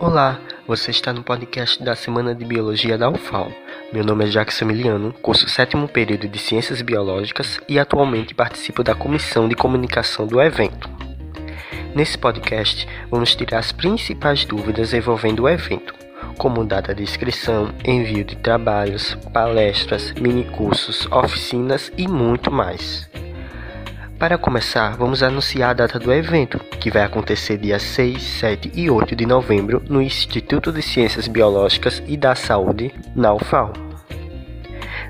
Olá, você está no podcast da Semana de Biologia da UFAL. Meu nome é Jacques Emiliano, curso sétimo período de Ciências Biológicas e atualmente participo da comissão de comunicação do evento. Nesse podcast, vamos tirar as principais dúvidas envolvendo o evento, como data de inscrição, envio de trabalhos, palestras, minicursos, oficinas e muito mais. Para começar, vamos anunciar a data do evento, que vai acontecer dia 6, 7 e 8 de novembro no Instituto de Ciências Biológicas e da Saúde, na UFAL.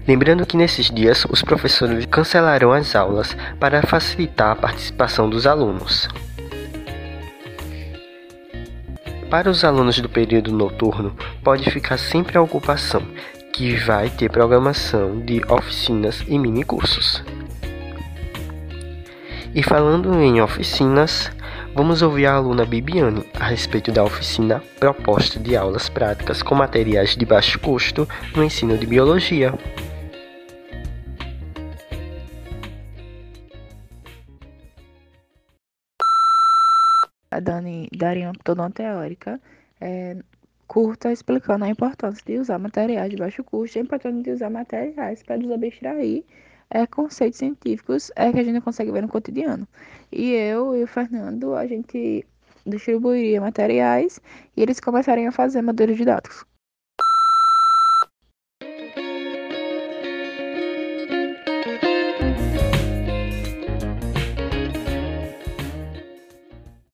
Lembrando que nesses dias os professores cancelarão as aulas para facilitar a participação dos alunos. Para os alunos do período noturno, pode ficar sempre a ocupação, que vai ter programação de oficinas e minicursos. E falando em oficinas, vamos ouvir a aluna Bibiane a respeito da oficina Proposta de Aulas Práticas com Materiais de Baixo Custo no Ensino de Biologia. A Dani daria toda uma teórica é, curta explicando a importância de usar materiais de baixo custo e a importância de usar materiais para desabstrair é, conceitos científicos é, que a gente não consegue ver no cotidiano. E eu e o Fernando, a gente distribuiria materiais e eles começariam a fazer modelos didáticos.